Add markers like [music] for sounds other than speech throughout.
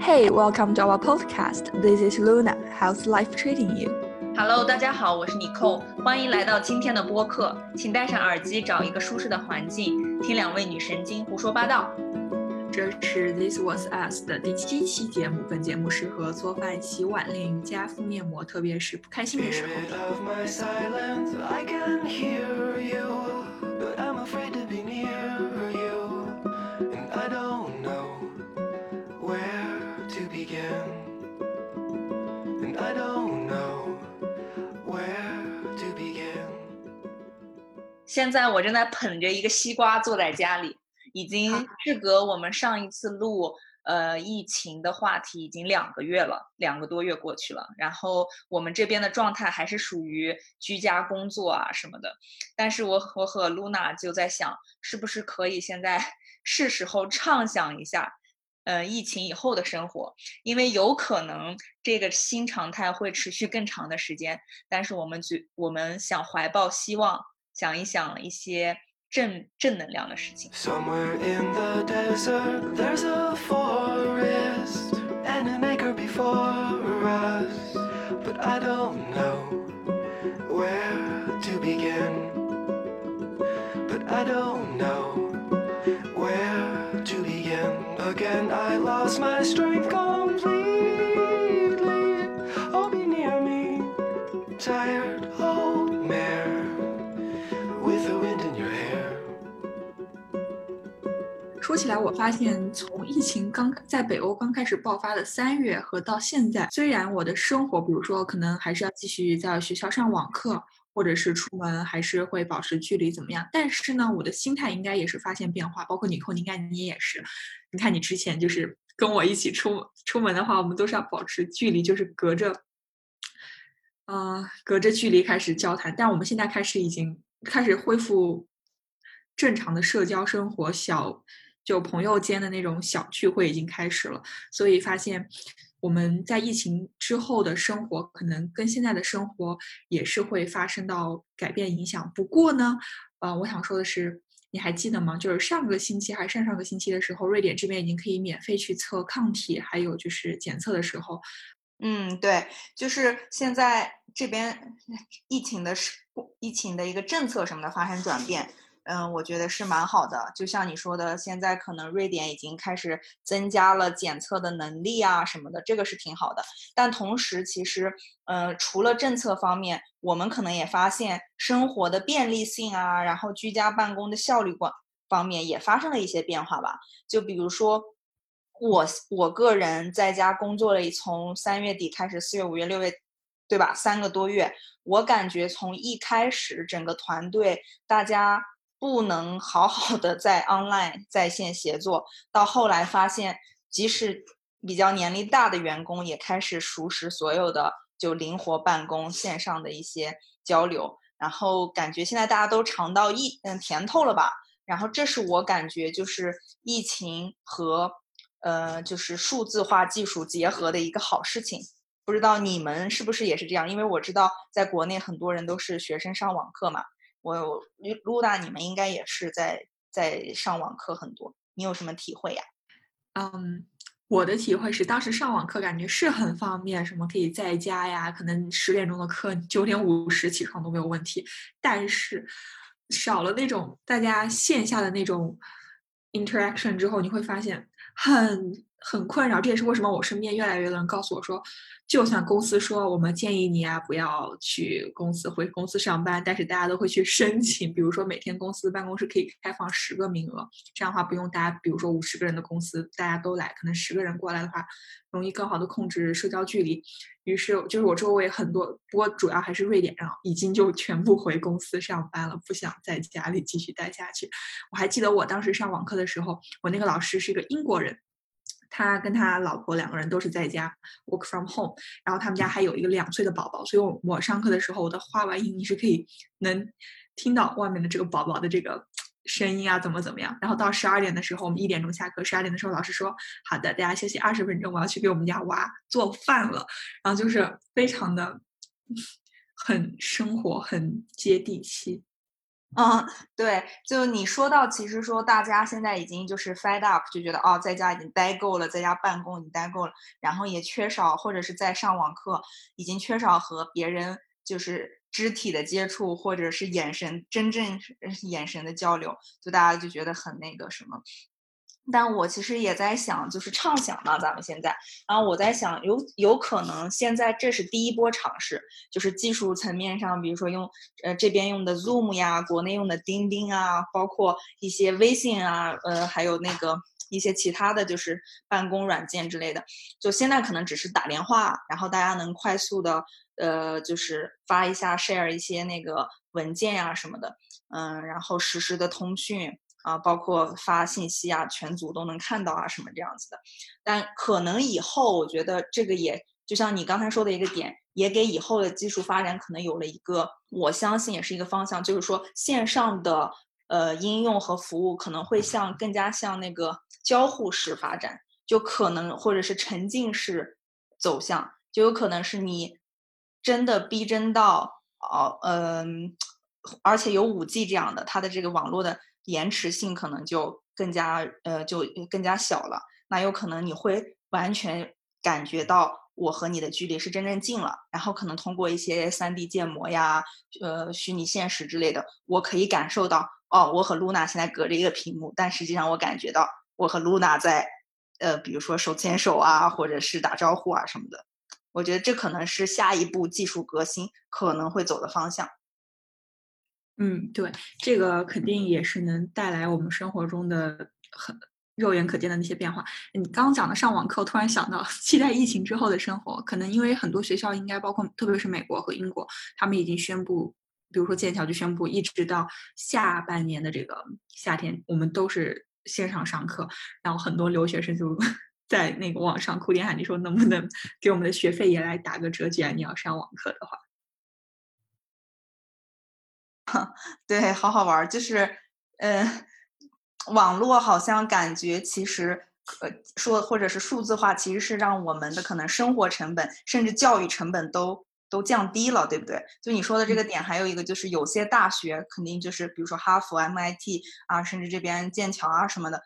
Hey, welcome to our podcast. This is Luna. How's life treating you? Hello，大家好，我是 Nicole，欢迎来到今天的播客。请戴上耳机，找一个舒适的环境，听两位女神经胡说八道。这是 This Was Us 的第七期节目。本节目适合做饭、洗碗、练瑜伽、敷面膜，特别是不开心的时候。 现在我正在捧着一个西瓜坐在家里，已经事隔我们上一次录呃疫情的话题已经两个月了，两个多月过去了。然后我们这边的状态还是属于居家工作啊什么的。但是我我和露娜就在想，是不是可以现在是时候畅想一下，呃疫情以后的生活，因为有可能这个新常态会持续更长的时间。但是我们觉我们想怀抱希望。想一想一些正正能量的事情。说起来，我发现从疫情刚在北欧刚开始爆发的三月和到现在，虽然我的生活，比如说可能还是要继续在学校上网课，或者是出门还是会保持距离怎么样，但是呢，我的心态应该也是发现变化。包括你后，应该你也是。你看你之前就是跟我一起出出门的话，我们都是要保持距离，就是隔着，呃，隔着距离开始交谈。但我们现在开始已经开始恢复正常的社交生活，小。就朋友间的那种小聚会已经开始了，所以发现我们在疫情之后的生活可能跟现在的生活也是会发生到改变影响。不过呢，呃，我想说的是，你还记得吗？就是上个星期还是上上个星期的时候，瑞典这边已经可以免费去测抗体，还有就是检测的时候。嗯，对，就是现在这边疫情的是疫情的一个政策什么的发生转变。嗯，我觉得是蛮好的。就像你说的，现在可能瑞典已经开始增加了检测的能力啊什么的，这个是挺好的。但同时，其实，呃，除了政策方面，我们可能也发现生活的便利性啊，然后居家办公的效率方方面也发生了一些变化吧。就比如说，我我个人在家工作了，从三月底开始，四月、五月、六月，对吧？三个多月，我感觉从一开始整个团队大家。不能好好的在 online 在线协作，到后来发现，即使比较年龄大的员工也开始熟识所有的就灵活办公线上的一些交流，然后感觉现在大家都尝到一嗯甜头了吧？然后这是我感觉就是疫情和呃就是数字化技术结合的一个好事情。不知道你们是不是也是这样？因为我知道在国内很多人都是学生上网课嘛。我露娜，你们应该也是在在上网课很多，你有什么体会呀？嗯，我的体会是，当时上网课感觉是很方便，什么可以在家呀，可能十点钟的课九点五十起床都没有问题，但是少了那种大家线下的那种 interaction 之后，你会发现很很困扰。这也是为什么我身边越来越多人告诉我说。就算公司说我们建议你啊不要去公司回公司上班，但是大家都会去申请。比如说每天公司办公室可以开放十个名额，这样的话不用大家，比如说五十个人的公司大家都来，可能十个人过来的话，容易更好的控制社交距离。于是就是我周围很多，不过主要还是瑞典人已经就全部回公司上班了，不想在家里继续待下去。我还记得我当时上网课的时候，我那个老师是一个英国人。他跟他老婆两个人都是在家 work from home，然后他们家还有一个两岁的宝宝，所以我我上课的时候，我的话外音你是可以能听到外面的这个宝宝的这个声音啊，怎么怎么样。然后到十二点的时候，我们一点钟下课，十二点的时候老师说好的，大家休息二十分钟，我要去给我们家娃做饭了。然后就是非常的很生活，很接地气。嗯，对，就你说到，其实说大家现在已经就是 fed up，就觉得哦，在家已经待够了，在家办公已经待够了，然后也缺少或者是在上网课，已经缺少和别人就是肢体的接触，或者是眼神真正眼神的交流，就大家就觉得很那个什么。但我其实也在想，就是畅想嘛，咱们现在，然后我在想，有有可能现在这是第一波尝试，就是技术层面上，比如说用呃这边用的 Zoom 呀，国内用的钉钉啊，包括一些微信啊，呃，还有那个一些其他的就是办公软件之类的，就现在可能只是打电话，然后大家能快速的呃，就是发一下 share 一些那个文件呀什么的，嗯，然后实时的通讯。啊，包括发信息啊，全组都能看到啊，什么这样子的。但可能以后，我觉得这个也就像你刚才说的一个点，也给以后的技术发展可能有了一个，我相信也是一个方向，就是说线上的呃应用和服务可能会向更加向那个交互式发展，就可能或者是沉浸式走向，就有可能是你真的逼真到哦，嗯，而且有五 G 这样的，它的这个网络的。延迟性可能就更加呃就更加小了，那有可能你会完全感觉到我和你的距离是真正近了，然后可能通过一些 3D 建模呀，呃虚拟现实之类的，我可以感受到哦，我和露娜现在隔着一个屏幕，但实际上我感觉到我和露娜在呃比如说手牵手啊，或者是打招呼啊什么的，我觉得这可能是下一步技术革新可能会走的方向。嗯，对，这个肯定也是能带来我们生活中的很肉眼可见的那些变化。你刚讲的上网课，突然想到 [laughs] 期待疫情之后的生活，可能因为很多学校应该包括，特别是美国和英国，他们已经宣布，比如说剑桥就宣布，一直到下半年的这个夏天，我们都是线上上课。然后很多留学生就 [laughs] 在那个网上哭天喊地说，能不能给我们的学费也来打个折？既然你要上网课的话。[laughs] 对，好好玩，就是，呃，网络好像感觉其实，呃，说或者是数字化，其实是让我们的可能生活成本，甚至教育成本都都降低了，对不对？就你说的这个点，还有一个就是有些大学肯定就是，比如说哈佛、MIT 啊，甚至这边剑桥啊什么的，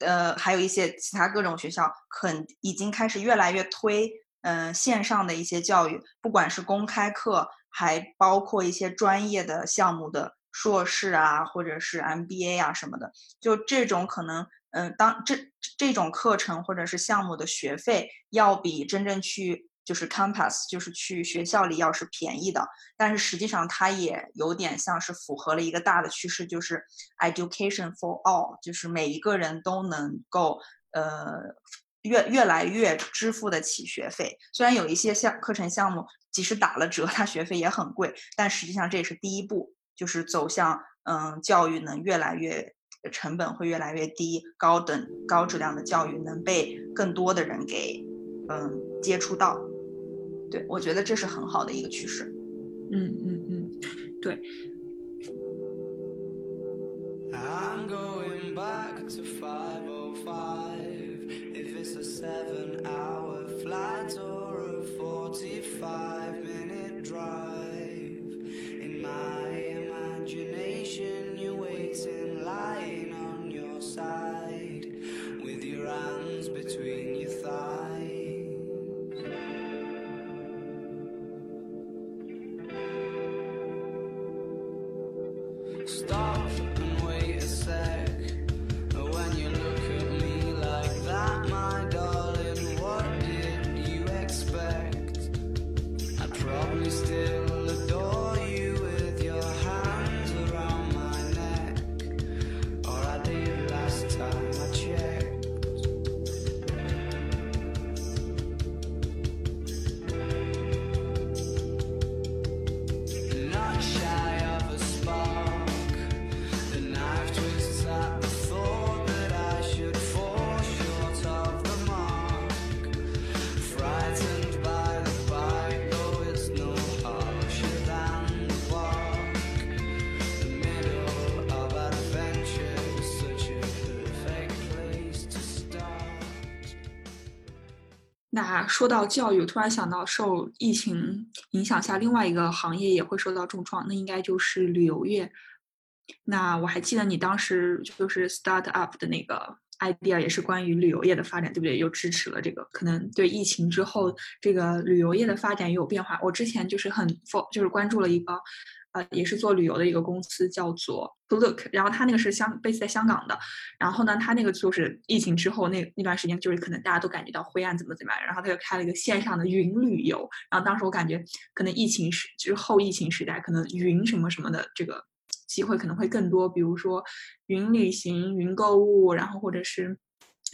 呃，还有一些其他各种学校，肯已经开始越来越推，嗯，线上的一些教育，不管是公开课。还包括一些专业的项目的硕士啊，或者是 MBA 啊什么的，就这种可能，嗯，当这这种课程或者是项目的学费要比真正去就是 campus 就是去学校里要是便宜的，但是实际上它也有点像是符合了一个大的趋势，就是 education for all，就是每一个人都能够呃越越来越支付得起学费，虽然有一些项课程项目。即使打了折，它学费也很贵，但实际上这也是第一步，就是走向嗯教育能越来越成本会越来越低，高等高质量的教育能被更多的人给嗯接触到，对我觉得这是很好的一个趋势。嗯嗯嗯，对。a 45 minute drive. In my imagination, you're waiting, lying on your side. 那说到教育，突然想到受疫情影响下，另外一个行业也会受到重创，那应该就是旅游业。那我还记得你当时就是 start up 的那个 idea 也是关于旅游业的发展，对不对？又支持了这个，可能对疫情之后这个旅游业的发展也有变化。我之前就是很 for 就是关注了一个。呃，也是做旅游的一个公司，叫做 Look，然后他那个是香 base 在香港的，然后呢，他那个就是疫情之后那那段时间，就是可能大家都感觉到灰暗怎么怎么样，然后他就开了一个线上的云旅游，然后当时我感觉可能疫情时就是后疫情时代，可能云什么什么的这个机会可能会更多，比如说云旅行、云购物，然后或者是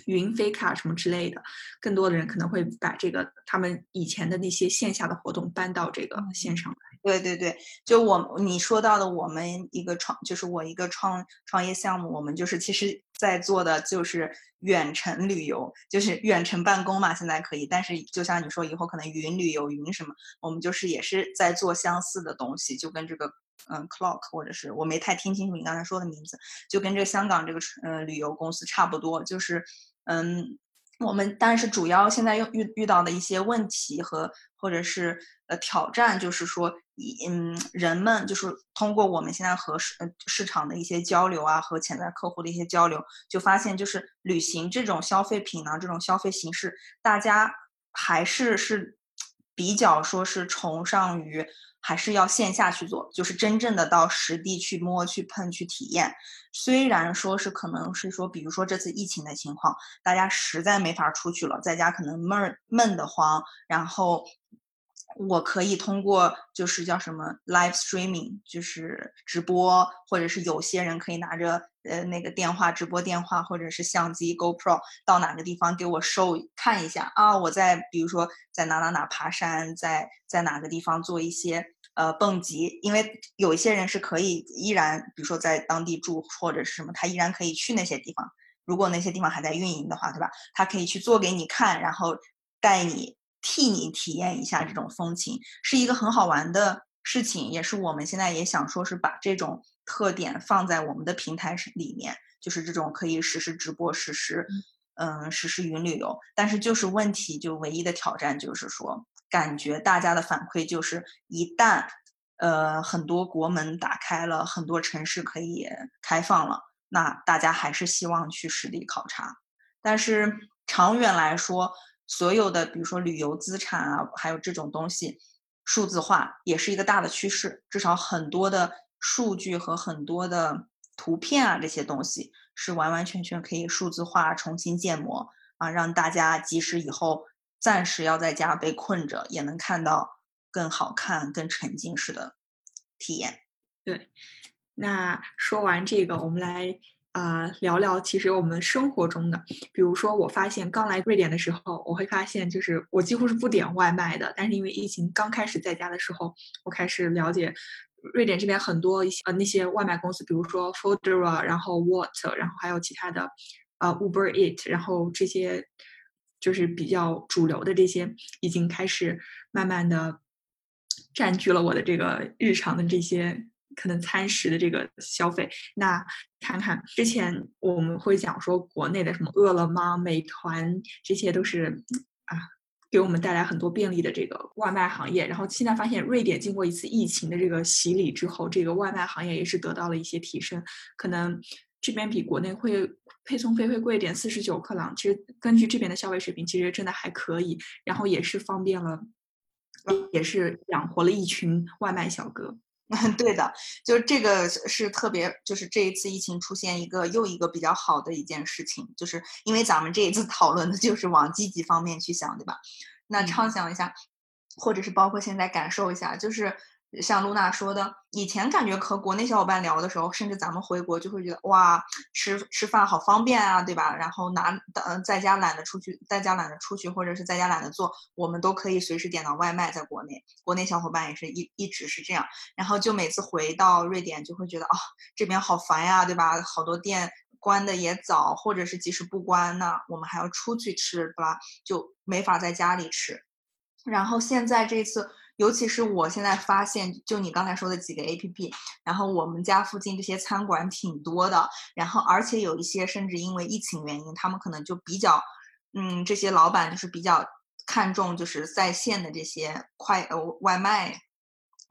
云飞卡什么之类的，更多的人可能会把这个他们以前的那些线下的活动搬到这个线上来。对对对，就我你说到的，我们一个创，就是我一个创创业项目，我们就是其实在做的就是远程旅游，就是远程办公嘛，现在可以。但是就像你说，以后可能云旅游、云什么，我们就是也是在做相似的东西，就跟这个嗯，Clock 或者是我没太听清楚你刚才说的名字，就跟这个香港这个嗯旅游公司差不多，就是嗯，我们但是主要现在又遇遇到的一些问题和或者是呃挑战，就是说。嗯，人们就是通过我们现在和市市场的一些交流啊，和潜在客户的一些交流，就发现就是旅行这种消费品呢，这种消费形式，大家还是是比较说是崇尚于还是要线下去做，就是真正的到实地去摸、去碰、去体验。虽然说是可能是说，比如说这次疫情的情况，大家实在没法出去了，在家可能闷闷得慌，然后。我可以通过就是叫什么 live streaming，就是直播，或者是有些人可以拿着呃那个电话直播电话，或者是相机 GoPro 到哪个地方给我 show 看一下啊，我在比如说在哪哪哪爬山，在在哪个地方做一些呃蹦极，因为有一些人是可以依然比如说在当地住或者是什么，他依然可以去那些地方，如果那些地方还在运营的话，对吧？他可以去做给你看，然后带你。替你体验一下这种风情，是一个很好玩的事情，也是我们现在也想说是把这种特点放在我们的平台里面，就是这种可以实时直播、实时，嗯，实时云旅游。但是就是问题，就唯一的挑战就是说，感觉大家的反馈就是，一旦呃很多国门打开了，很多城市可以开放了，那大家还是希望去实地考察。但是长远来说，所有的，比如说旅游资产啊，还有这种东西，数字化也是一个大的趋势。至少很多的数据和很多的图片啊，这些东西是完完全全可以数字化、重新建模啊，让大家即使以后暂时要在家被困着，也能看到更好看、更沉浸式的体验。对，那说完这个，我们来。啊，聊聊其实我们生活中的，比如说，我发现刚来瑞典的时候，我会发现就是我几乎是不点外卖的。但是因为疫情刚开始在家的时候，我开始了解瑞典这边很多一些呃那些外卖公司，比如说 Foodora，然后 What，然后还有其他的呃 Uber Eat，然后这些就是比较主流的这些，已经开始慢慢的占据了我的这个日常的这些。可能餐食的这个消费，那看看之前我们会讲说国内的什么饿了么、美团，这些都是啊给我们带来很多便利的这个外卖行业。然后现在发现瑞典经过一次疫情的这个洗礼之后，这个外卖行业也是得到了一些提升。可能这边比国内会配送费会贵一点，四十九克朗。其实根据这边的消费水平，其实真的还可以。然后也是方便了，也是养活了一群外卖小哥。嗯，[laughs] 对的，就是这个是特别，就是这一次疫情出现一个又一个比较好的一件事情，就是因为咱们这一次 [laughs] 讨论的就是往积极方面去想，对吧？那畅想一下，或者是包括现在感受一下，就是。像露娜说的，以前感觉和国内小伙伴聊的时候，甚至咱们回国就会觉得哇，吃吃饭好方便啊，对吧？然后拿呃在家懒得出去，在家懒得出去，或者是在家懒得做，我们都可以随时点到外卖。在国内，国内小伙伴也是一一直是这样。然后就每次回到瑞典，就会觉得啊，这边好烦呀，对吧？好多店关的也早，或者是即使不关呢，我们还要出去吃，吧？就没法在家里吃。然后现在这次。尤其是我现在发现，就你刚才说的几个 A P P，然后我们家附近这些餐馆挺多的，然后而且有一些甚至因为疫情原因，他们可能就比较，嗯，这些老板就是比较看重就是在线的这些快呃外卖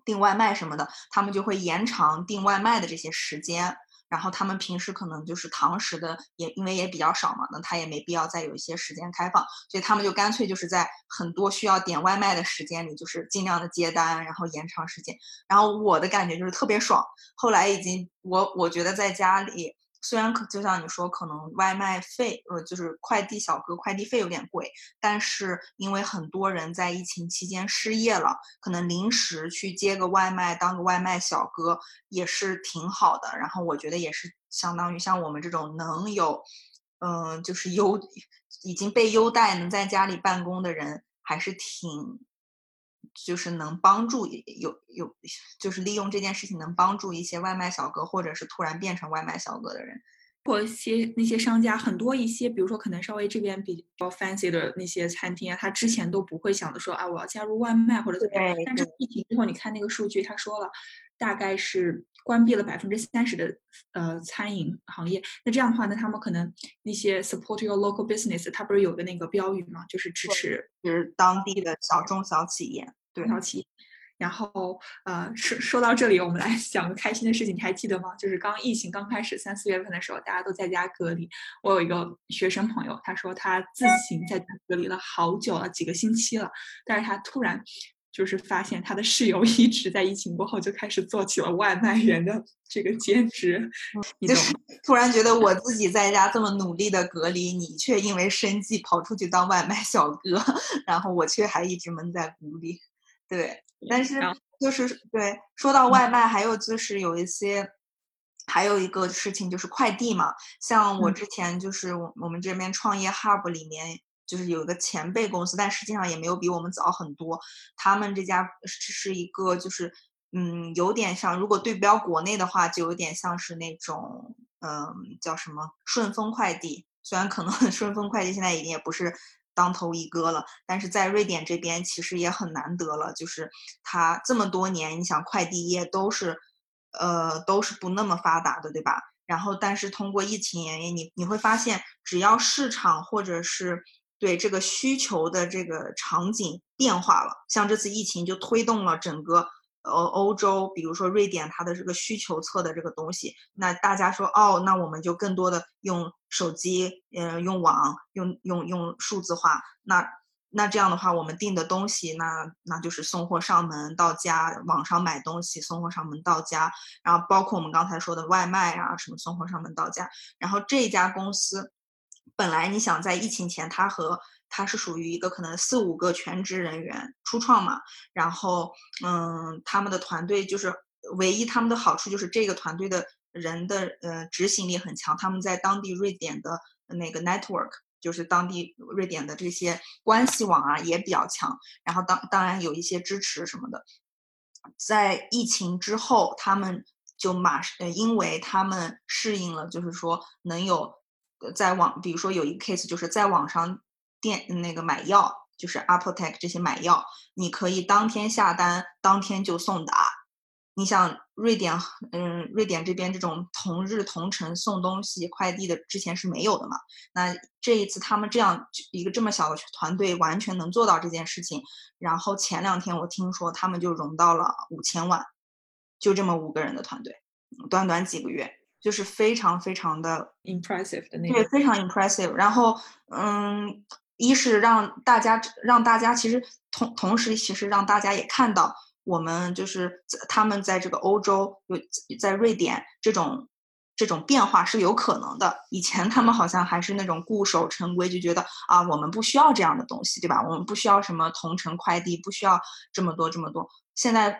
订外卖什么的，他们就会延长订外卖的这些时间。然后他们平时可能就是堂食的，也因为也比较少嘛，那他也没必要再有一些时间开放，所以他们就干脆就是在很多需要点外卖的时间里，就是尽量的接单，然后延长时间。然后我的感觉就是特别爽。后来已经我我觉得在家里。虽然可就像你说，可能外卖费，呃，就是快递小哥快递费有点贵，但是因为很多人在疫情期间失业了，可能临时去接个外卖，当个外卖小哥也是挺好的。然后我觉得也是相当于像我们这种能有，嗯，就是优已经被优待，能在家里办公的人，还是挺。就是能帮助有有，就是利用这件事情能帮助一些外卖小哥，或者是突然变成外卖小哥的人，或一些那些商家，很多一些，比如说可能稍微这边比较 fancy 的那些餐厅啊，他之前都不会想着说啊，我要加入外卖或者怎么样，但是疫情之后，你看那个数据，他说了，大概是关闭了百分之三十的呃餐饮行业，那这样的话呢，他们可能那些 support your local business，它不是有个那个标语嘛？就是支持就是当地的小中小企业。对，好奇。然后，呃，说说到这里，我们来 [laughs] 讲个开心的事情，你还记得吗？就是刚疫情刚开始三四月份的时候，大家都在家隔离。我有一个学生朋友，他说他自行在家隔离了好久了，几个星期了。但是他突然就是发现他的室友 [laughs] 一直在疫情过后就开始做起了外卖员的这个兼职，你懂吗？突然觉得我自己在家这么努力的隔离，你却因为生计跑出去当外卖小哥，[laughs] 然后我却还一直闷在鼓里。对，但是就是对，说到外卖，还有就是有一些，还有一个事情就是快递嘛。像我之前就是我我们这边创业 Hub 里面就是有一个前辈公司，但实际上也没有比我们早很多。他们这家是是一个就是嗯，有点像，如果对标国内的话，就有点像是那种嗯，叫什么顺丰快递。虽然可能 [laughs] 顺丰快递现在已经也不是。当头一哥了，但是在瑞典这边其实也很难得了，就是他这么多年，你想快递业都是，呃，都是不那么发达的，对吧？然后，但是通过疫情原因，你你会发现，只要市场或者是对这个需求的这个场景变化了，像这次疫情就推动了整个。呃，欧洲，比如说瑞典，它的这个需求侧的这个东西，那大家说，哦，那我们就更多的用手机，嗯，用网，用用用数字化，那那这样的话，我们订的东西，那那就是送货上门到家，网上买东西送货上门到家，然后包括我们刚才说的外卖啊，什么送货上门到家，然后这家公司，本来你想在疫情前，它和他是属于一个可能四五个全职人员初创嘛，然后嗯，他们的团队就是唯一他们的好处就是这个团队的人的呃执行力很强，他们在当地瑞典的那个 network 就是当地瑞典的这些关系网啊也比较强，然后当当然有一些支持什么的，在疫情之后他们就马呃因为他们适应了，就是说能有在网，比如说有一个 case 就是在网上。店那个买药就是 Apotek 这些买药，你可以当天下单，当天就送达。你像瑞典，嗯，瑞典这边这种同日同城送东西快递的之前是没有的嘛？那这一次他们这样一个这么小的团队完全能做到这件事情。然后前两天我听说他们就融到了五千万，就这么五个人的团队，短短几个月。就是非常非常的 impressive 的那对，非常 impressive。然后，嗯，一是让大家让大家其实同同时其实让大家也看到我们就是他们在这个欧洲有在瑞典这种。这种变化是有可能的。以前他们好像还是那种固守成规，就觉得啊，我们不需要这样的东西，对吧？我们不需要什么同城快递，不需要这么多这么多。现在，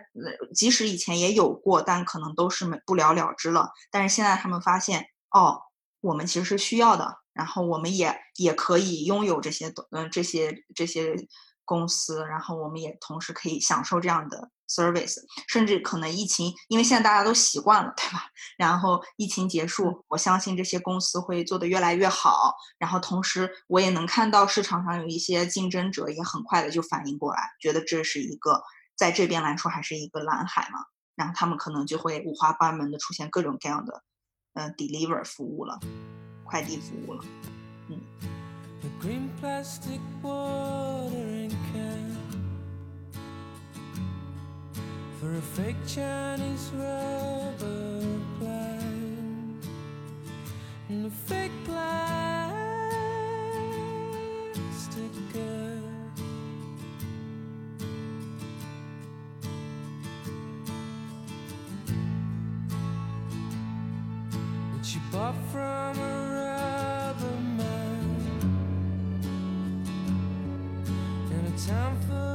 即使以前也有过，但可能都是不了了之了。但是现在他们发现，哦，我们其实是需要的，然后我们也也可以拥有这些东，嗯，这些这些。公司，然后我们也同时可以享受这样的 service，甚至可能疫情，因为现在大家都习惯了，对吧？[laughs] 然后疫情结束，我相信这些公司会做得越来越好。然后同时，我也能看到市场上有一些竞争者也很快的就反应过来，觉得这是一个在这边来说还是一个蓝海嘛。然后他们可能就会五花八门的出现各种各样的，嗯，deliver 服务了，快递服务了，嗯。for a fake Chinese rubber plant and a fake plastic girl. Which you bought from a time for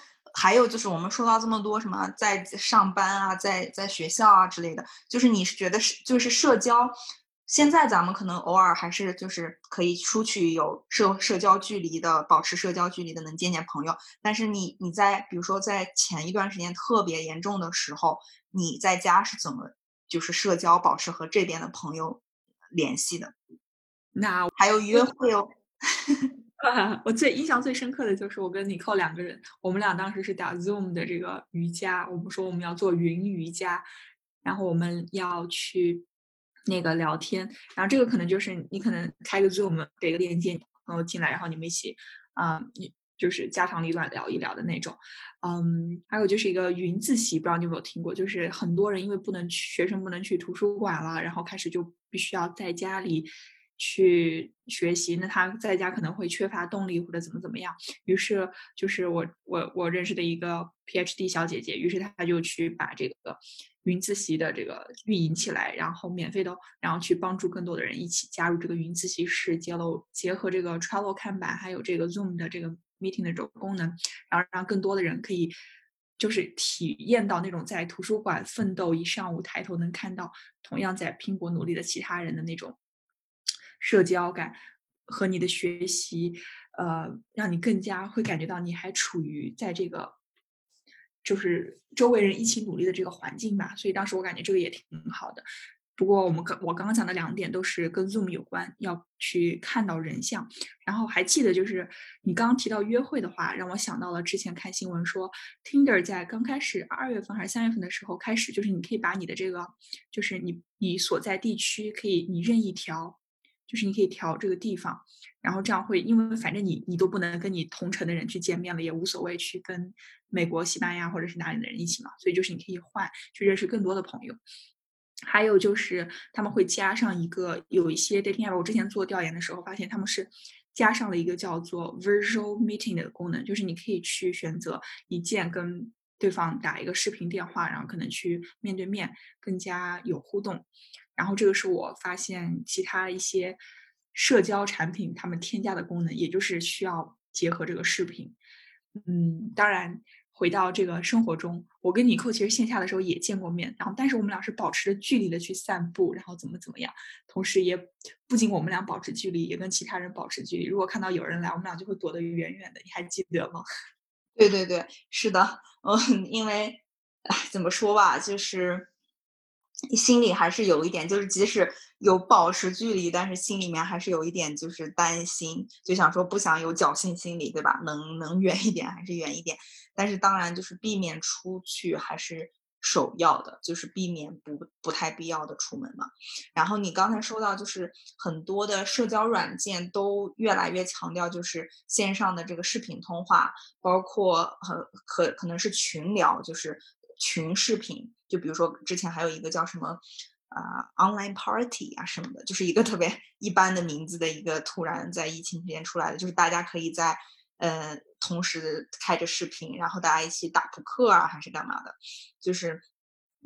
还有就是我们说到这么多什么在上班啊，在在学校啊之类的，就是你是觉得是就是社交，现在咱们可能偶尔还是就是可以出去有社社交距离的，保持社交距离的，能见见朋友。但是你你在比如说在前一段时间特别严重的时候，你在家是怎么就是社交保持和这边的朋友联系的？那还有约会哦。[laughs] [laughs] 我最印象最深刻的就是我跟尼寇两个人，我们俩当时是打 Zoom 的这个瑜伽，我们说我们要做云瑜伽，然后我们要去那个聊天，然后这个可能就是你可能开个 Zoom 给个链接，朋友进来，然后你们一起啊，你、就是家长里短聊一聊的那种。嗯，还有就是一个云自习，不知道你有没有听过？就是很多人因为不能去，学生不能去图书馆了，然后开始就必须要在家里去学习，那他在家可能会缺乏动力或者怎么怎么样。于是就是我我我认识的一个 PhD 小姐姐，于是她就去把这个云自习的这个运营起来，然后免费的，然后去帮助更多的人一起加入这个云自习室，结了结合这个 Travel 看板，还有这个 Zoom 的这个 meeting 的这种功能，然后让更多的人可以。就是体验到那种在图书馆奋斗一上午，抬头能看到同样在拼搏努力的其他人的那种社交感和你的学习，呃，让你更加会感觉到你还处于在这个就是周围人一起努力的这个环境吧。所以当时我感觉这个也挺好的。不过我们刚我刚刚讲的两点都是跟 Zoom 有关，要去看到人像。然后还记得就是你刚刚提到约会的话，让我想到了之前看新闻说，Tinder 在刚开始二月份还是三月份的时候开始，就是你可以把你的这个就是你你所在地区可以你任意调，就是你可以调这个地方，然后这样会因为反正你你都不能跟你同城的人去见面了，也无所谓去跟美国、西班牙或者是哪里的人一起嘛，所以就是你可以换去认识更多的朋友。还有就是他们会加上一个有一些 dating app，我之前做调研的时候发现他们是加上了一个叫做 visual meeting 的功能，就是你可以去选择一键跟对方打一个视频电话，然后可能去面对面更加有互动。然后这个是我发现其他一些社交产品他们添加的功能，也就是需要结合这个视频。嗯，当然。回到这个生活中，我跟尼寇其实线下的时候也见过面，然后但是我们俩是保持着距离的去散步，然后怎么怎么样，同时也不仅我们俩保持距离，也跟其他人保持距离。如果看到有人来，我们俩就会躲得远远的。你还记得吗？对对对，是的，嗯，因为，哎，怎么说吧，就是心里还是有一点，就是即使有保持距离，但是心里面还是有一点就是担心，就想说不想有侥幸心理，对吧？能能远一点还是远一点。但是当然就是避免出去还是首要的，就是避免不不太必要的出门嘛。然后你刚才说到，就是很多的社交软件都越来越强调就是线上的这个视频通话，包括很可可能是群聊，就是群视频。就比如说之前还有一个叫什么啊、online party 啊什么的，就是一个特别一般的名字的一个突然在疫情期间出来的，就是大家可以在呃同时开着视频，然后大家一起打扑克啊还是干嘛的，就是。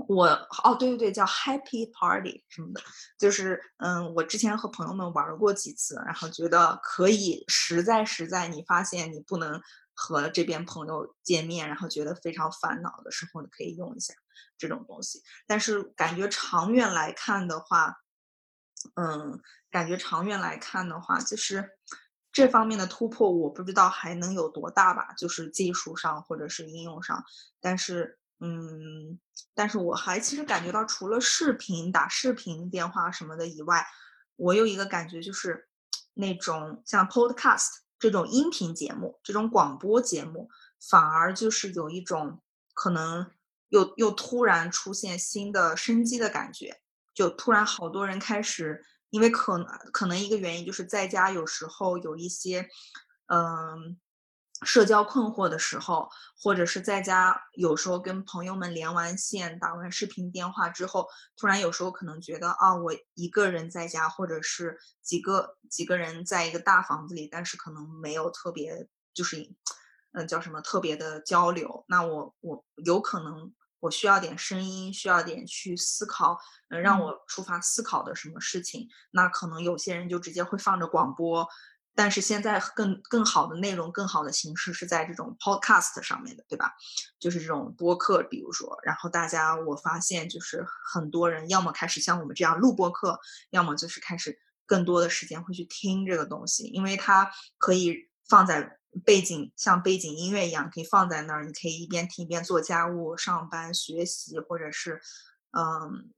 我哦，对对对，叫 Happy Party 什么的，就是嗯，我之前和朋友们玩过几次，然后觉得可以，实在实在你发现你不能和这边朋友见面，然后觉得非常烦恼的时候，你可以用一下这种东西。但是感觉长远来看的话，嗯，感觉长远来看的话，就是这方面的突破，我不知道还能有多大吧，就是技术上或者是应用上，但是。嗯，但是我还其实感觉到，除了视频、打视频电话什么的以外，我有一个感觉就是，那种像 Podcast 这种音频节目、这种广播节目，反而就是有一种可能又又突然出现新的生机的感觉，就突然好多人开始，因为可能可能一个原因就是在家有时候有一些，嗯。社交困惑的时候，或者是在家有时候跟朋友们连完线、打完视频电话之后，突然有时候可能觉得啊，我一个人在家，或者是几个几个人在一个大房子里，但是可能没有特别就是，嗯、叫什么特别的交流。那我我有可能我需要点声音，需要点去思考，嗯、呃，让我触发思考的什么事情。那可能有些人就直接会放着广播。但是现在更更好的内容、更好的形式是在这种 podcast 上面的，对吧？就是这种播客，比如说，然后大家我发现就是很多人要么开始像我们这样录播客，要么就是开始更多的时间会去听这个东西，因为它可以放在背景，像背景音乐一样，可以放在那儿，你可以一边听一边做家务、上班、学习，或者是嗯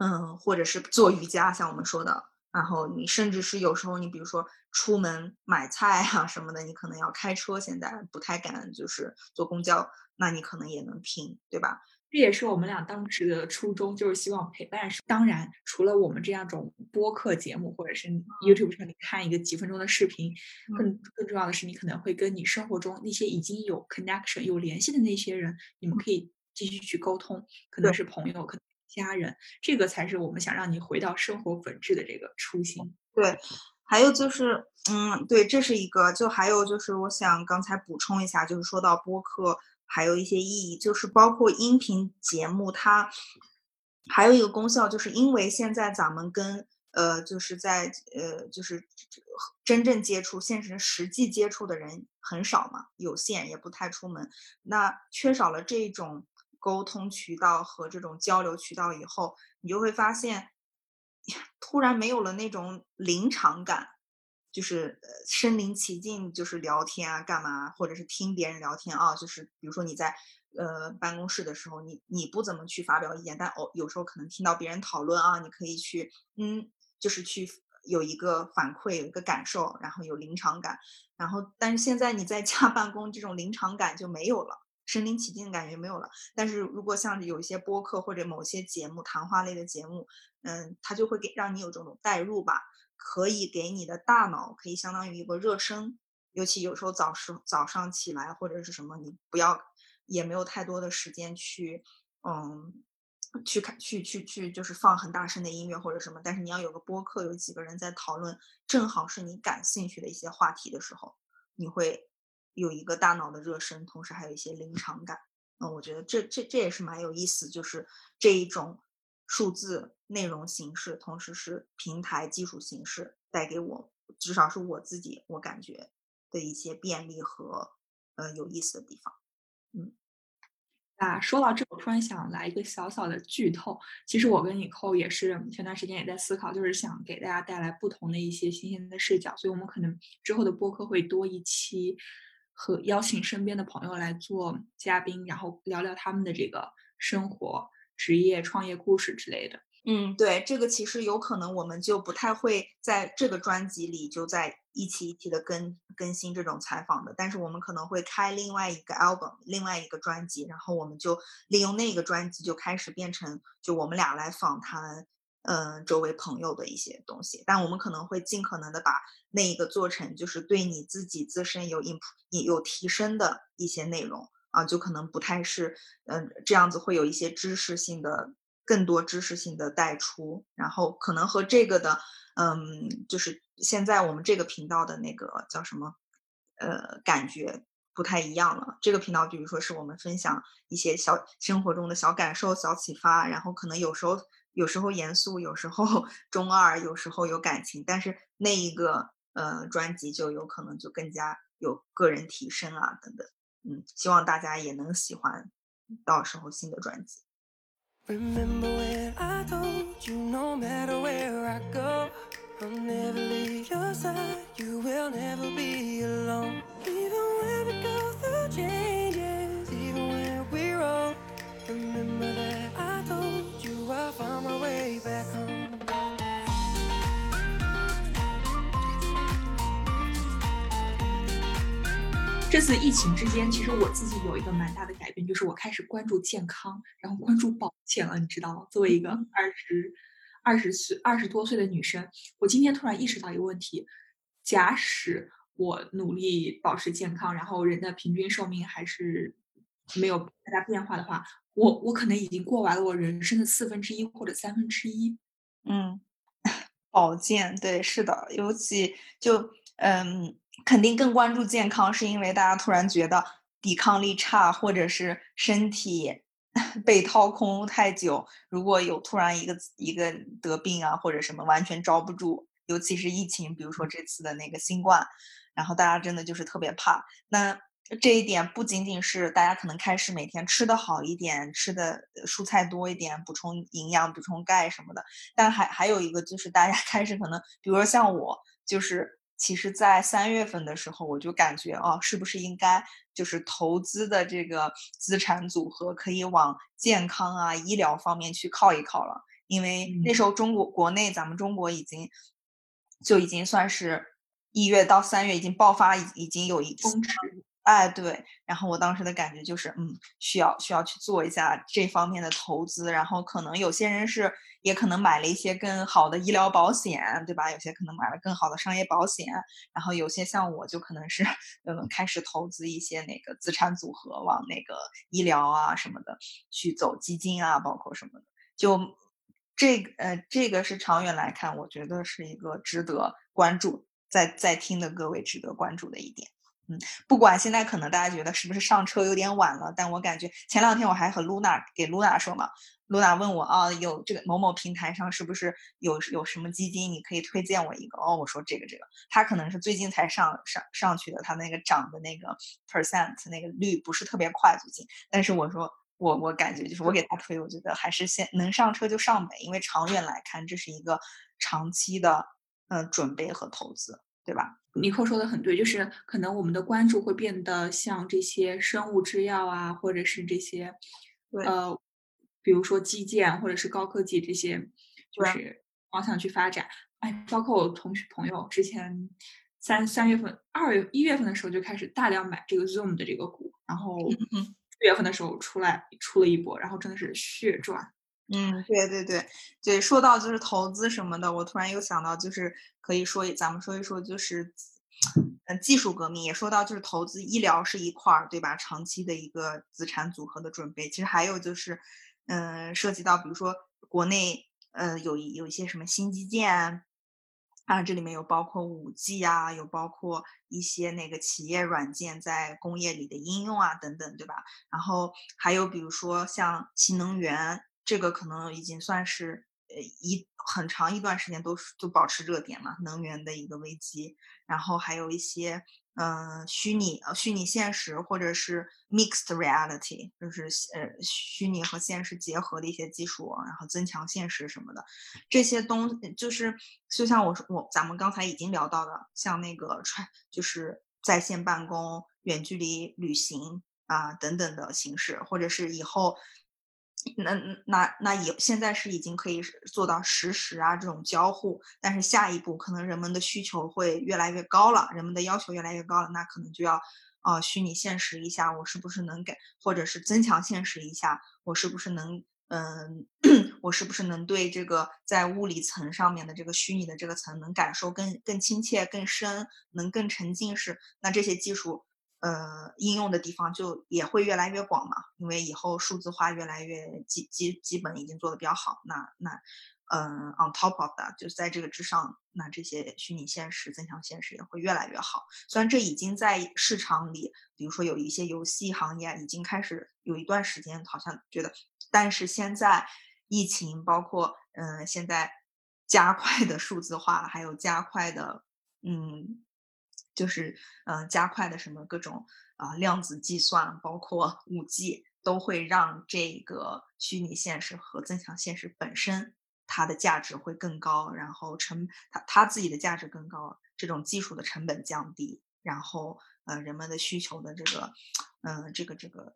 嗯，或者是做瑜伽，像我们说的。然后你甚至是有时候你比如说出门买菜啊什么的，你可能要开车，现在不太敢就是坐公交，那你可能也能听，对吧？这也是我们俩当时的初衷，就是希望陪伴。当然，除了我们这样种播客节目，或者是 YouTube 上你看一个几分钟的视频，更更重要的是，你可能会跟你生活中那些已经有 connection 有联系的那些人，你们可以继续去沟通，可能是朋友，可能。家人，这个才是我们想让你回到生活本质的这个初心。对，还有就是，嗯，对，这是一个。就还有就是，我想刚才补充一下，就是说到播客，还有一些意义，就是包括音频节目，它还有一个功效，就是因为现在咱们跟呃，就是在呃，就是真正接触、现实实际接触的人很少嘛，有限，也不太出门，那缺少了这种。沟通渠道和这种交流渠道以后，你就会发现，[laughs] 突然没有了那种临场感，就是呃身临其境，就是聊天啊，干嘛，或者是听别人聊天啊，就是比如说你在呃办公室的时候，你你不怎么去发表意见，但哦有时候可能听到别人讨论啊，你可以去嗯，就是去有一个反馈，有一个感受，然后有临场感，然后但是现在你在家办公，这种临场感就没有了。身临其境的感觉没有了，但是如果像有一些播客或者某些节目，谈话类的节目，嗯，它就会给让你有这种代入吧，可以给你的大脑可以相当于一个热身，尤其有时候早时早上起来或者是什么，你不要也没有太多的时间去，嗯，去看去去去就是放很大声的音乐或者什么，但是你要有个播客，有几个人在讨论，正好是你感兴趣的一些话题的时候，你会。有一个大脑的热身，同时还有一些临场感。嗯，我觉得这这这也是蛮有意思，就是这一种数字内容形式，同时是平台技术形式带给我，至少是我自己我感觉的一些便利和呃有意思的地方。嗯，啊，说到这，我突然想来一个小小的剧透。其实我跟你扣也是前段时间也在思考，就是想给大家带来不同的一些新鲜的视角，所以我们可能之后的播客会多一期。和邀请身边的朋友来做嘉宾，然后聊聊他们的这个生活、职业、创业故事之类的。嗯，对，这个其实有可能我们就不太会在这个专辑里就在一期一期的更更新这种采访的，但是我们可能会开另外一个 album，另外一个专辑，然后我们就利用那个专辑就开始变成就我们俩来访谈。嗯，周围朋友的一些东西，但我们可能会尽可能的把那一个做成，就是对你自己自身有 imp 有提升的一些内容啊，就可能不太是，嗯，这样子会有一些知识性的更多知识性的带出，然后可能和这个的，嗯，就是现在我们这个频道的那个叫什么，呃，感觉不太一样了。这个频道，比如说是我们分享一些小生活中的小感受、小启发，然后可能有时候有时候严肃，有时候 [laughs] 中二，有时候有感情，但是那一个呃专辑就有可能就更加有个人提升啊等等。嗯，希望大家也能喜欢到时候新的专辑。Remember when I told you no matter where I go, I'll never leave your side. You will never be alone. Even when we go through changes, even when we're wrong. Remember that I told you I'll found my way back home. 这次疫情之间，其实我自己有一个蛮大的改变，就是我开始关注健康，然后关注保健了，你知道吗？作为一个二十二十岁二十多岁的女生，我今天突然意识到一个问题：假使我努力保持健康，然后人的平均寿命还是没有太大变化的话，我我可能已经过完了我人生的四分之一或者三分之一。嗯，保健，对，是的，尤其就嗯，肯定更关注健康，是因为大家突然觉得抵抗力差，或者是身体 [laughs] 被掏空太久，如果有突然一个一个得病啊或者什么，完全招不住，尤其是疫情，比如说这次的那个新冠，然后大家真的就是特别怕。那这一点不仅仅是大家可能开始每天吃的好一点，吃的呃蔬菜多一点，补充营养、补充钙什么的，但还还有一个就是大家 [laughs] 开始可能，比如说像我，就是其实，在三月份的时候，我就感觉哦，是不是应该就是投资的这个资产组合可以往健康啊、医疗方面去靠一靠了，因为那时候中国国内咱们中国已经就已经算是一月到三月已经爆发，已已经有一峰值哎，对，然后我当时的感觉就是，嗯，需要需要去做一下这方面的投资，然后可能有些人是也可能买了一些更好的医疗保险，对吧？有些可能买了更好的商业保险，然后有些像我就可能是，嗯，开始投资一些那个资产组合，往那个医疗啊什么的去走基金啊，包括什么的，就这个呃，这个是长远来看，我觉得是一个值得关注，在在听的各位值得关注的一点。嗯，不管现在可能大家觉得是不是上车有点晚了，但我感觉前两天我还和露娜给露娜说嘛，露娜问我啊，有这个某某平台上是不是有有什么基金，你可以推荐我一个哦。我说这个这个，他可能是最近才上上上去的，他那个涨的那个 percent 那个率不是特别快最近，但是我说我我感觉就是我给他推，我觉得还是先能上车就上呗，因为长远来看这是一个长期的嗯、呃、准备和投资，对吧？尼克说的很对，就是可能我们的关注会变得像这些生物制药啊，或者是这些，呃，比如说基建或者是高科技这些，就是方向去发展。哎，包括我同学朋友之前三三月份、二月一月份的时候就开始大量买这个 Zoom 的这个股，然后嗯四月份的时候出来出了一波，然后真的是血赚。嗯，对对对对，说到就是投资什么的，我突然又想到，就是可以说咱们说一说，就是嗯技术革命，也说到就是投资医疗是一块儿，对吧？长期的一个资产组合的准备，其实还有就是嗯涉及到比如说国内呃有一有一些什么新基建。啊，这里面有包括五 G 啊，有包括一些那个企业软件在工业里的应用啊，等等，对吧？然后还有比如说像新能源，这个可能已经算是呃一很长一段时间都是都保持热点嘛，能源的一个危机。然后还有一些、呃虚拟呃虚拟现实或者是 mixed reality，就是呃虚拟和现实结合的一些技术，然后增强现实什么的，这些东就是就像我我咱们刚才已经聊到的，像那个传就是在线办公、远距离旅行啊等等的形式，或者是以后。那那那也现在是已经可以做到实时啊这种交互，但是下一步可能人们的需求会越来越高了，人们的要求越来越高了，那可能就要呃虚拟现实一下，我是不是能给，或者是增强现实一下，我是不是能嗯，[coughs] 我是不是能对这个在物理层上面的这个虚拟的这个层能感受更更亲切、更深，能更沉浸式？那这些技术呃应用的地方就也会越来越广嘛，因为以后数字化越来越基基基本已经做的比较好，那那。嗯，on top of that，就是在这个之上，那这些虚拟现实、增强现实也会越来越好。虽然这已经在市场里，比如说有一些游戏行业已经开始有一段时间，好像觉得，但是现在疫情，包括嗯，现在加快的数字化，还有加快的嗯，就是嗯，加快的什么各种啊量子计算，包括五 G，都会让这个虚拟现实和增强现实本身。它的价值会更高，然后成它它自己的价值更高，这种技术的成本降低，然后呃人们的需求的这个嗯这个这个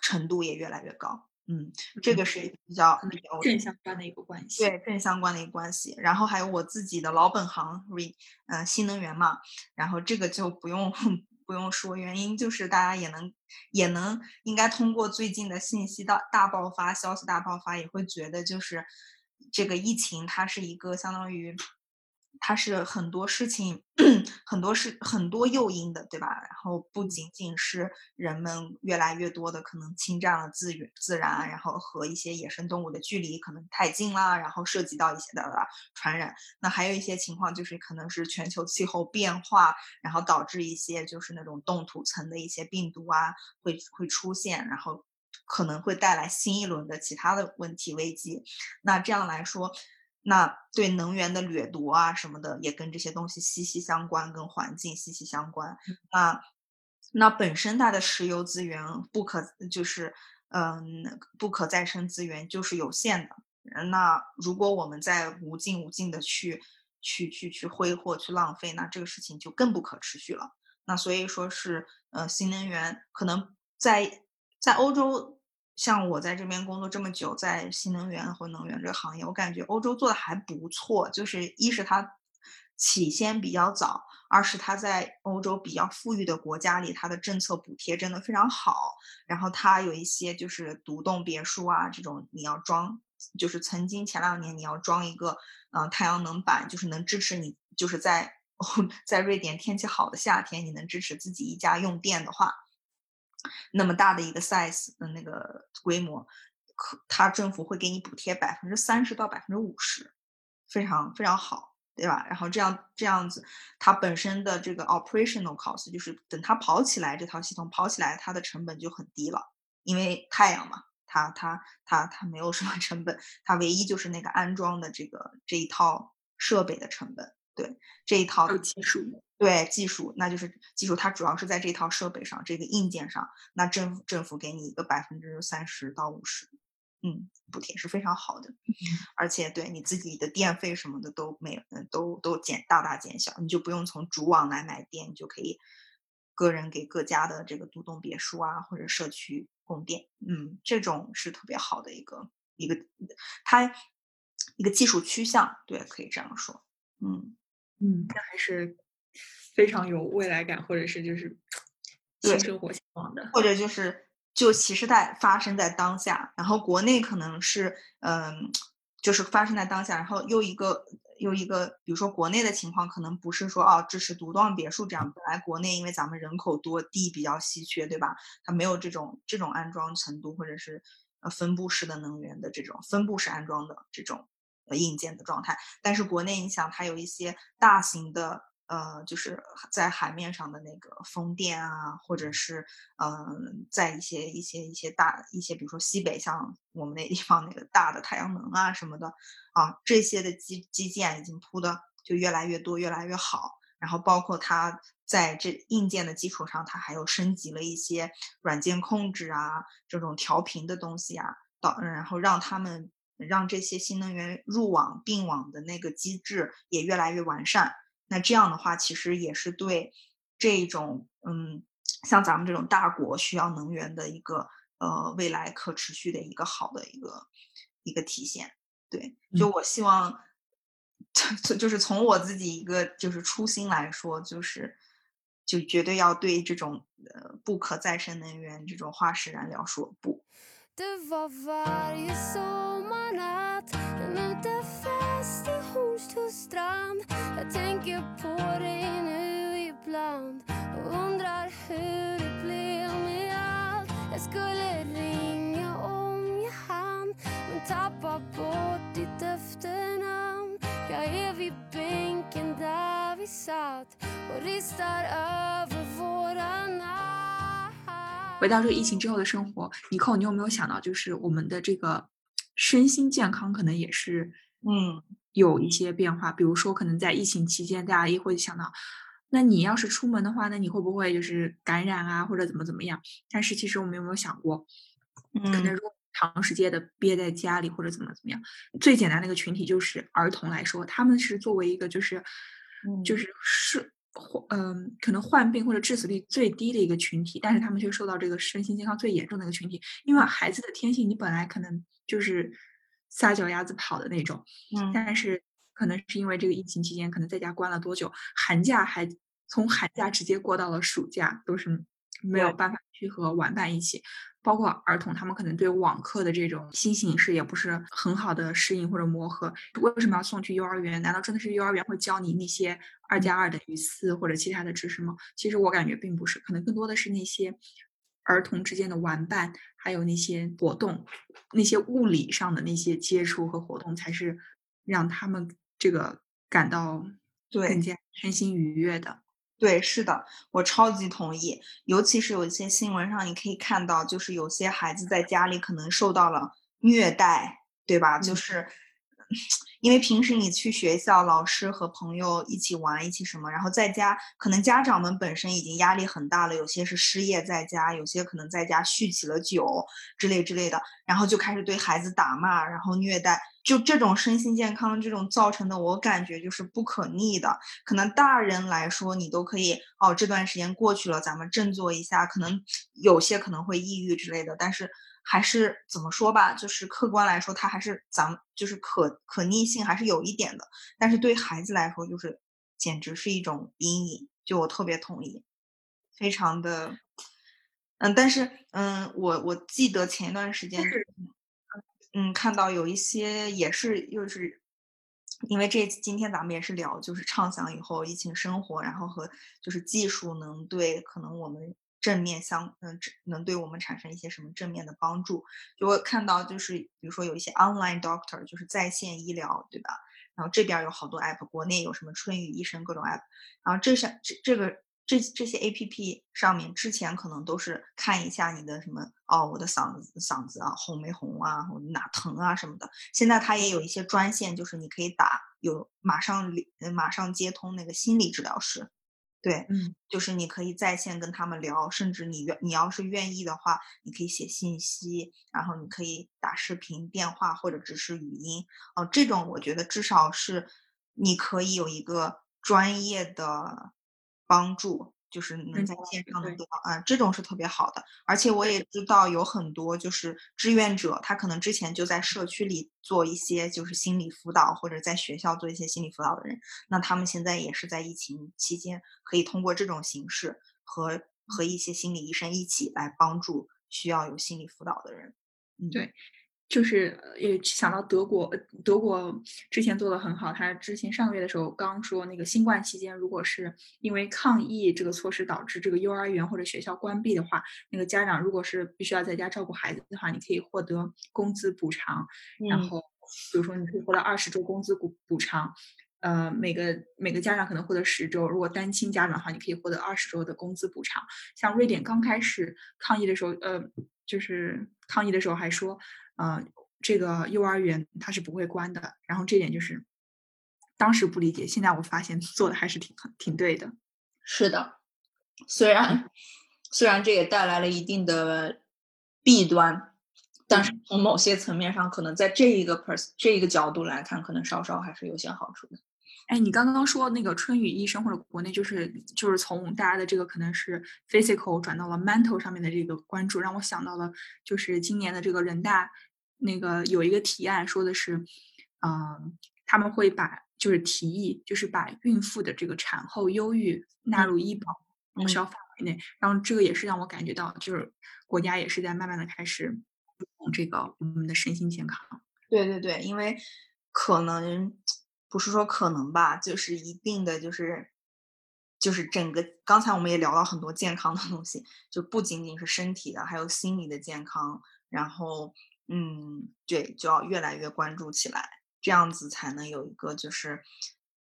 程度也越来越高，嗯，这个是比较正相关的一个关系，对正相关的一个关系。然后还有我自己的老本行，re 呃新能源嘛，然后这个就不用 [laughs] 不用说，原因就是大家也能也能应该通过最近的信息大大爆发，消息大爆发，也会觉得就是。这个疫情它是一个相当于，它是很多事情，很多事很多诱因的，对吧？然后不仅仅是人们越来越多的可能侵占了资源、自然，然后和一些野生动物的距离可能太近啦，然后涉及到一些的传染。那还有一些情况就是可能是全球气候变化，然后导致一些就是那种冻土层的一些病毒啊会会出现，然后。可能会带来新一轮的其他的问题危机，那这样来说，那对能源的掠夺啊什么的，也跟这些东西息息相关，跟环境息息相关。那那本身它的石油资源不可就是嗯不可再生资源就是有限的。那如果我们在无尽无尽的去去去去挥霍去浪费，那这个事情就更不可持续了。那所以说是呃新能源可能在在欧洲。像我在这边工作这么久，在新能源和能源这个行业，我感觉欧洲做的还不错。就是一是它起先比较早，二是它在欧洲比较富裕的国家里，它的政策补贴真的非常好。然后它有一些就是独栋别墅啊，这种你要装，就是曾经前两年你要装一个嗯太阳能板，就是能支持你，就是在 [laughs] 在瑞典天气好的夏天，你能支持自己一家用电的话。那么大的一个 size 的那个规模，可它政府会给你补贴百分之三十到百分之五十，非常非常好，对吧？然后这样这样子，它本身的这个 operational cost 就是等它跑起来，这套系统跑起来，它的成本就很低了，因为太阳嘛，它它它它没有什么成本，它唯一就是那个安装的这个这一套设备的成本。对这一套技术，对技术，那就是技术，它主要是在这套设备上，这个硬件上。那政府政府给你一个百分之三十到五十，嗯，补贴是非常好的，而且对你自己的电费什么的都没都都减大大减小，你就不用从主网来买电，你就可以个人给各家的这个独栋别墅啊或者社区供电，嗯，这种是特别好的一个一个它一个技术趋向，对，可以这样说，嗯。嗯，那还是非常有未来感，或者是就是新生活向往的，或者就是就其实在发生在当下，然后国内可能是嗯，就是发生在当下，然后又一个又一个，比如说国内的情况，可能不是说哦支持独栋别墅这样，本来国内因为咱们人口多，地比较稀缺，对吧？它没有这种这种安装程度，或者是呃分布式的能源的这种分布式安装的这种。呃，硬件的状态，但是国内你想，它有一些大型的，呃，就是在海面上的那个风电啊，或者是，嗯，在一些一些一些大一些，比如说西北，像我们那地方那个大的太阳能啊什么的，啊，这些的基基建已经铺的就越来越多，越来越好。然后包括它在这硬件的基础上，它还有升级了一些软件控制啊，这种调频的东西啊，导然后让他们。让这些新能源入网并网的那个机制也越来越完善。那这样的话，其实也是对这种嗯，像咱们这种大国需要能源的一个呃未来可持续的一个好的一个一个体现。对，就我希望，[laughs] 就是从我自己一个就是初心来说，就是就绝对要对这种呃不可再生能源这种化石燃料说不。natt En ute fest i Hornstullstrand Jag tänker på dig nu ibland och undrar hur Jag skulle ringa om jag hann men tappar bort ditt efternamn. Jag är vid bänken där vi satt och ristar över våra namn. 回到这个疫情之后的生活，尼寇，你有没有想到，就是我们的这个 身心健康可能也是嗯有一些变化？比如说，可能在疫情期间，大家也会想到，那你要是出门的话，那你会不会就是感染啊，或者怎么怎么样？但是其实我们有没有想过，可能嗯如果长时间的憋在家里或者怎么怎么样，最简单的一个群体就是儿童来说，他们是作为一个就是就嗯是是患嗯、可能患病或者致死率最低的一个群体，但是他们却受到这个身心健康最严重的一个群体，因为孩子的天性，你本来可能就是撒脚丫子跑的那种，嗯但是可能是因为这个疫情期间，可能在家关了多久，寒假还从寒假直接过到了暑假，都是没有办法去和玩伴一起。包括儿童，他们可能对网课的这种新形式也不是很好的适应或者磨合。为什么要送去幼儿园？难道真的是幼儿园会教你那些二加二等于四或者其他的知识吗？其实我感觉并不是，可能更多的是那些儿童之间的玩伴，还有那些活动，那些物理上的那些接触和活动，才是让他们这个感到对更加身心愉悦的。对，是的，我超级同意。尤其是有一些新闻上，你可以看到，就是有些孩子在家里可能受到了虐待，对吧？就嗯是因为平时你去学校，老师和朋友一起玩，一起什么，然后在家，可能家长们本身已经压力很大了，有些是失业在家，有些可能在家酗起了酒之类之类的，然后就开始对孩子打骂，然后虐待。就这种身心健康这种造成的，我感觉就是不可逆的。可能大人来说，你都可以哦，这段时间过去了，咱们振作一下。可能有些可能会抑郁之类的，但是还是怎么说吧，就是客观来说，它还是咱们就是可可逆性还是有一点的。但是对孩子来说，就是简直是一种阴影。就我特别同意，非常的，嗯，但是嗯，我我记得前一段时间嗯，看到有一些也是，又是因为这今天咱们也是聊，就是畅想以后疫情生活，然后和就是技术能对可能我们正面相，嗯，能对我们产生一些什么正面的帮助。就会看到就是比如说有一些 online doctor，就是在线医疗，对吧？然后这边有好多 app，国内有什么春雨医生各种 app，然后这是这这个。这这些 A P P 上面之前可能都是看一下你的什么哦，我的嗓子嗓子啊红没红啊，我哪疼啊什么的。现在它也有一些专线，就是你可以打，有马上马上接通那个心理治疗师，对，嗯，就是你可以在线跟他们聊，甚至你愿你要是愿意的话，你可以写信息，然后你可以打视频电话或者只是语音，哦、这种我觉得至少是你可以有一个专业的。帮助就是能在线上能得到啊，这种是特别好的。而且我也知道有很多就是志愿者，他可能之前就在社区里做一些就是心理辅导，或者在学校做一些心理辅导的人，那他们现在也是在疫情期间可以通过这种形式和和一些心理医生一起来帮助需要有心理辅导的人。嗯，对。就是也想到德国，德国之前做的很好。他之前上个月的时候刚说，那个新冠期间，如果是因为抗疫这个措施导致这个幼儿园或者学校关闭的话，那个家长如果是必须要在家照顾孩子的话，你可以获得工资补偿。然后，比如说你可以获得二十周工资补补偿，呃，每个每个家长可能获得十周。如果单亲家长的话，你可以获得二十周的工资补偿。像瑞典刚开始抗疫的时候，呃，就是抗疫的时候还说。呃，这个幼儿园它是不会关的，然后这点就是当时不理解，现在我发现做的还是挺挺对的。是的，虽然虽然这也带来了一定的弊端，但是从某些层面上，可能在这一个 pers 这一个角度来看，可能稍稍还是有些好处的。哎，你刚刚说那个春雨医生或者国内就是就是从大家的这个可能是 physical 转到了 mental 上面的这个关注，让我想到了就是今年的这个人大那个有一个提案说的是，嗯、呃，他们会把就是提议就是把孕妇的这个产后忧郁纳入医保报销范围内，然后这个也是让我感觉到就是国家也是在慢慢的开始这个我们的身心健康。对对对，因为可能。不是说可能吧，就是一定的，就是就是整个刚才我们也聊到很多健康的东西，就不仅仅是身体的，还有心理的健康。然后，嗯，对，就要越来越关注起来，这样子才能有一个就是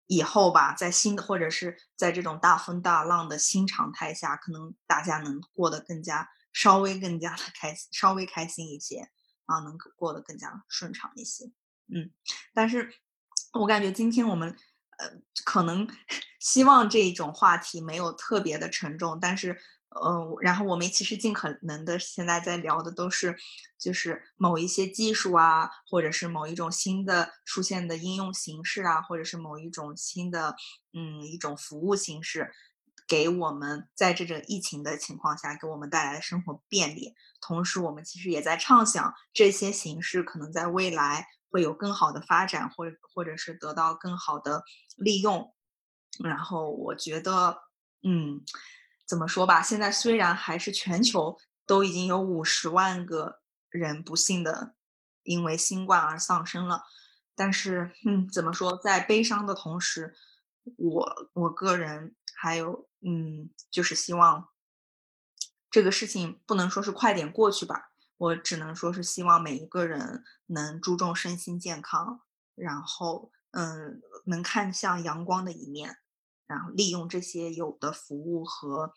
以后吧，在新的或者是在这种大风大浪的新常态下，可能大家能过得更加稍微更加的开心，稍微开心一些啊，能过得更加顺畅一些。嗯，但是我感觉今天我们。呃，可能 [laughs] 希望这种话题没有特别的沉重，但是，呃，然后我们其实尽可能的现在在聊的都是，就是某一些技术啊，或者是某一种新的出现的应用形式啊，或者是某一种新的，嗯，一种服务形式，给我们在这个疫情的情况下给我们带来的生活便利。同时，我们其实也在畅想这些形式可能在未来。会有更好的发展，或或者是得到更好的利用。然后我觉得，嗯，怎么说吧？现在虽然还是全球都已经有五十万个人不幸的因为新冠而丧生了，但是，嗯，怎么说？在悲伤的同时，我我个人还有，嗯，就是希望这个事情不能说是快点过去吧。我只能说是希望每一个人能注重身心健康，然后嗯，能看向阳光的一面，然后利用这些有的服务和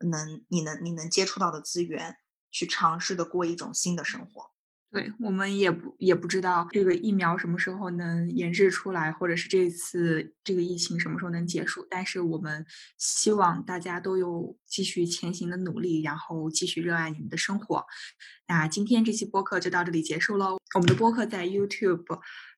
能你能你能接触到的资源，去尝试的过一种新的生活。对我们也不也不知道这个疫苗什么时候能研制出来，或者是这次这个疫情什么时候能结束。但是我们希望大家都有继续前行的努力，然后继续热爱你们的生活。那今天这期播客就到这里结束喽。我们的播客在 YouTube、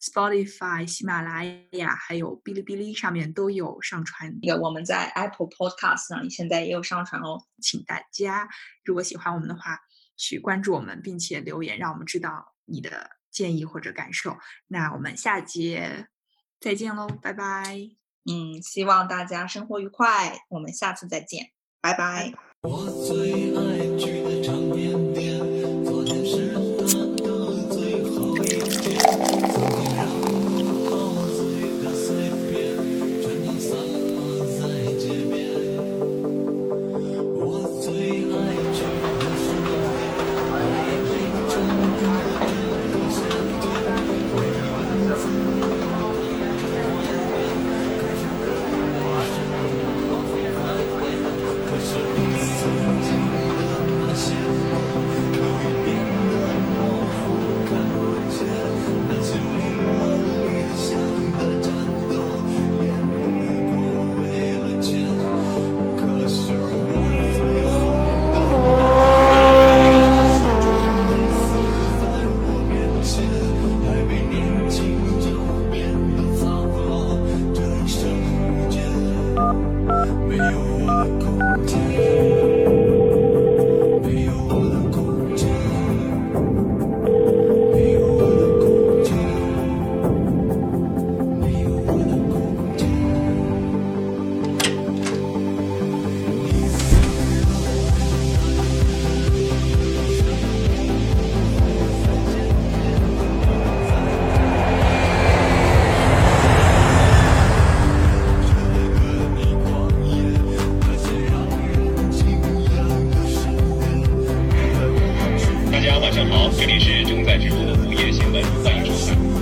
Spotify、喜马拉雅还有哔哩哔哩上面都有上传。有我们在 Apple Podcast 上现在也有上传哦，请大家如果喜欢我们的话。去关注我们，并且留言，让我们知道你的建议或者感受。那我们下节再见喽，拜拜。嗯，希望大家生活愉快，我们下次再见，拜拜。我最爱去的唱片店，昨天是。大家晚上好这里是正在直播的午夜新闻欢迎收看。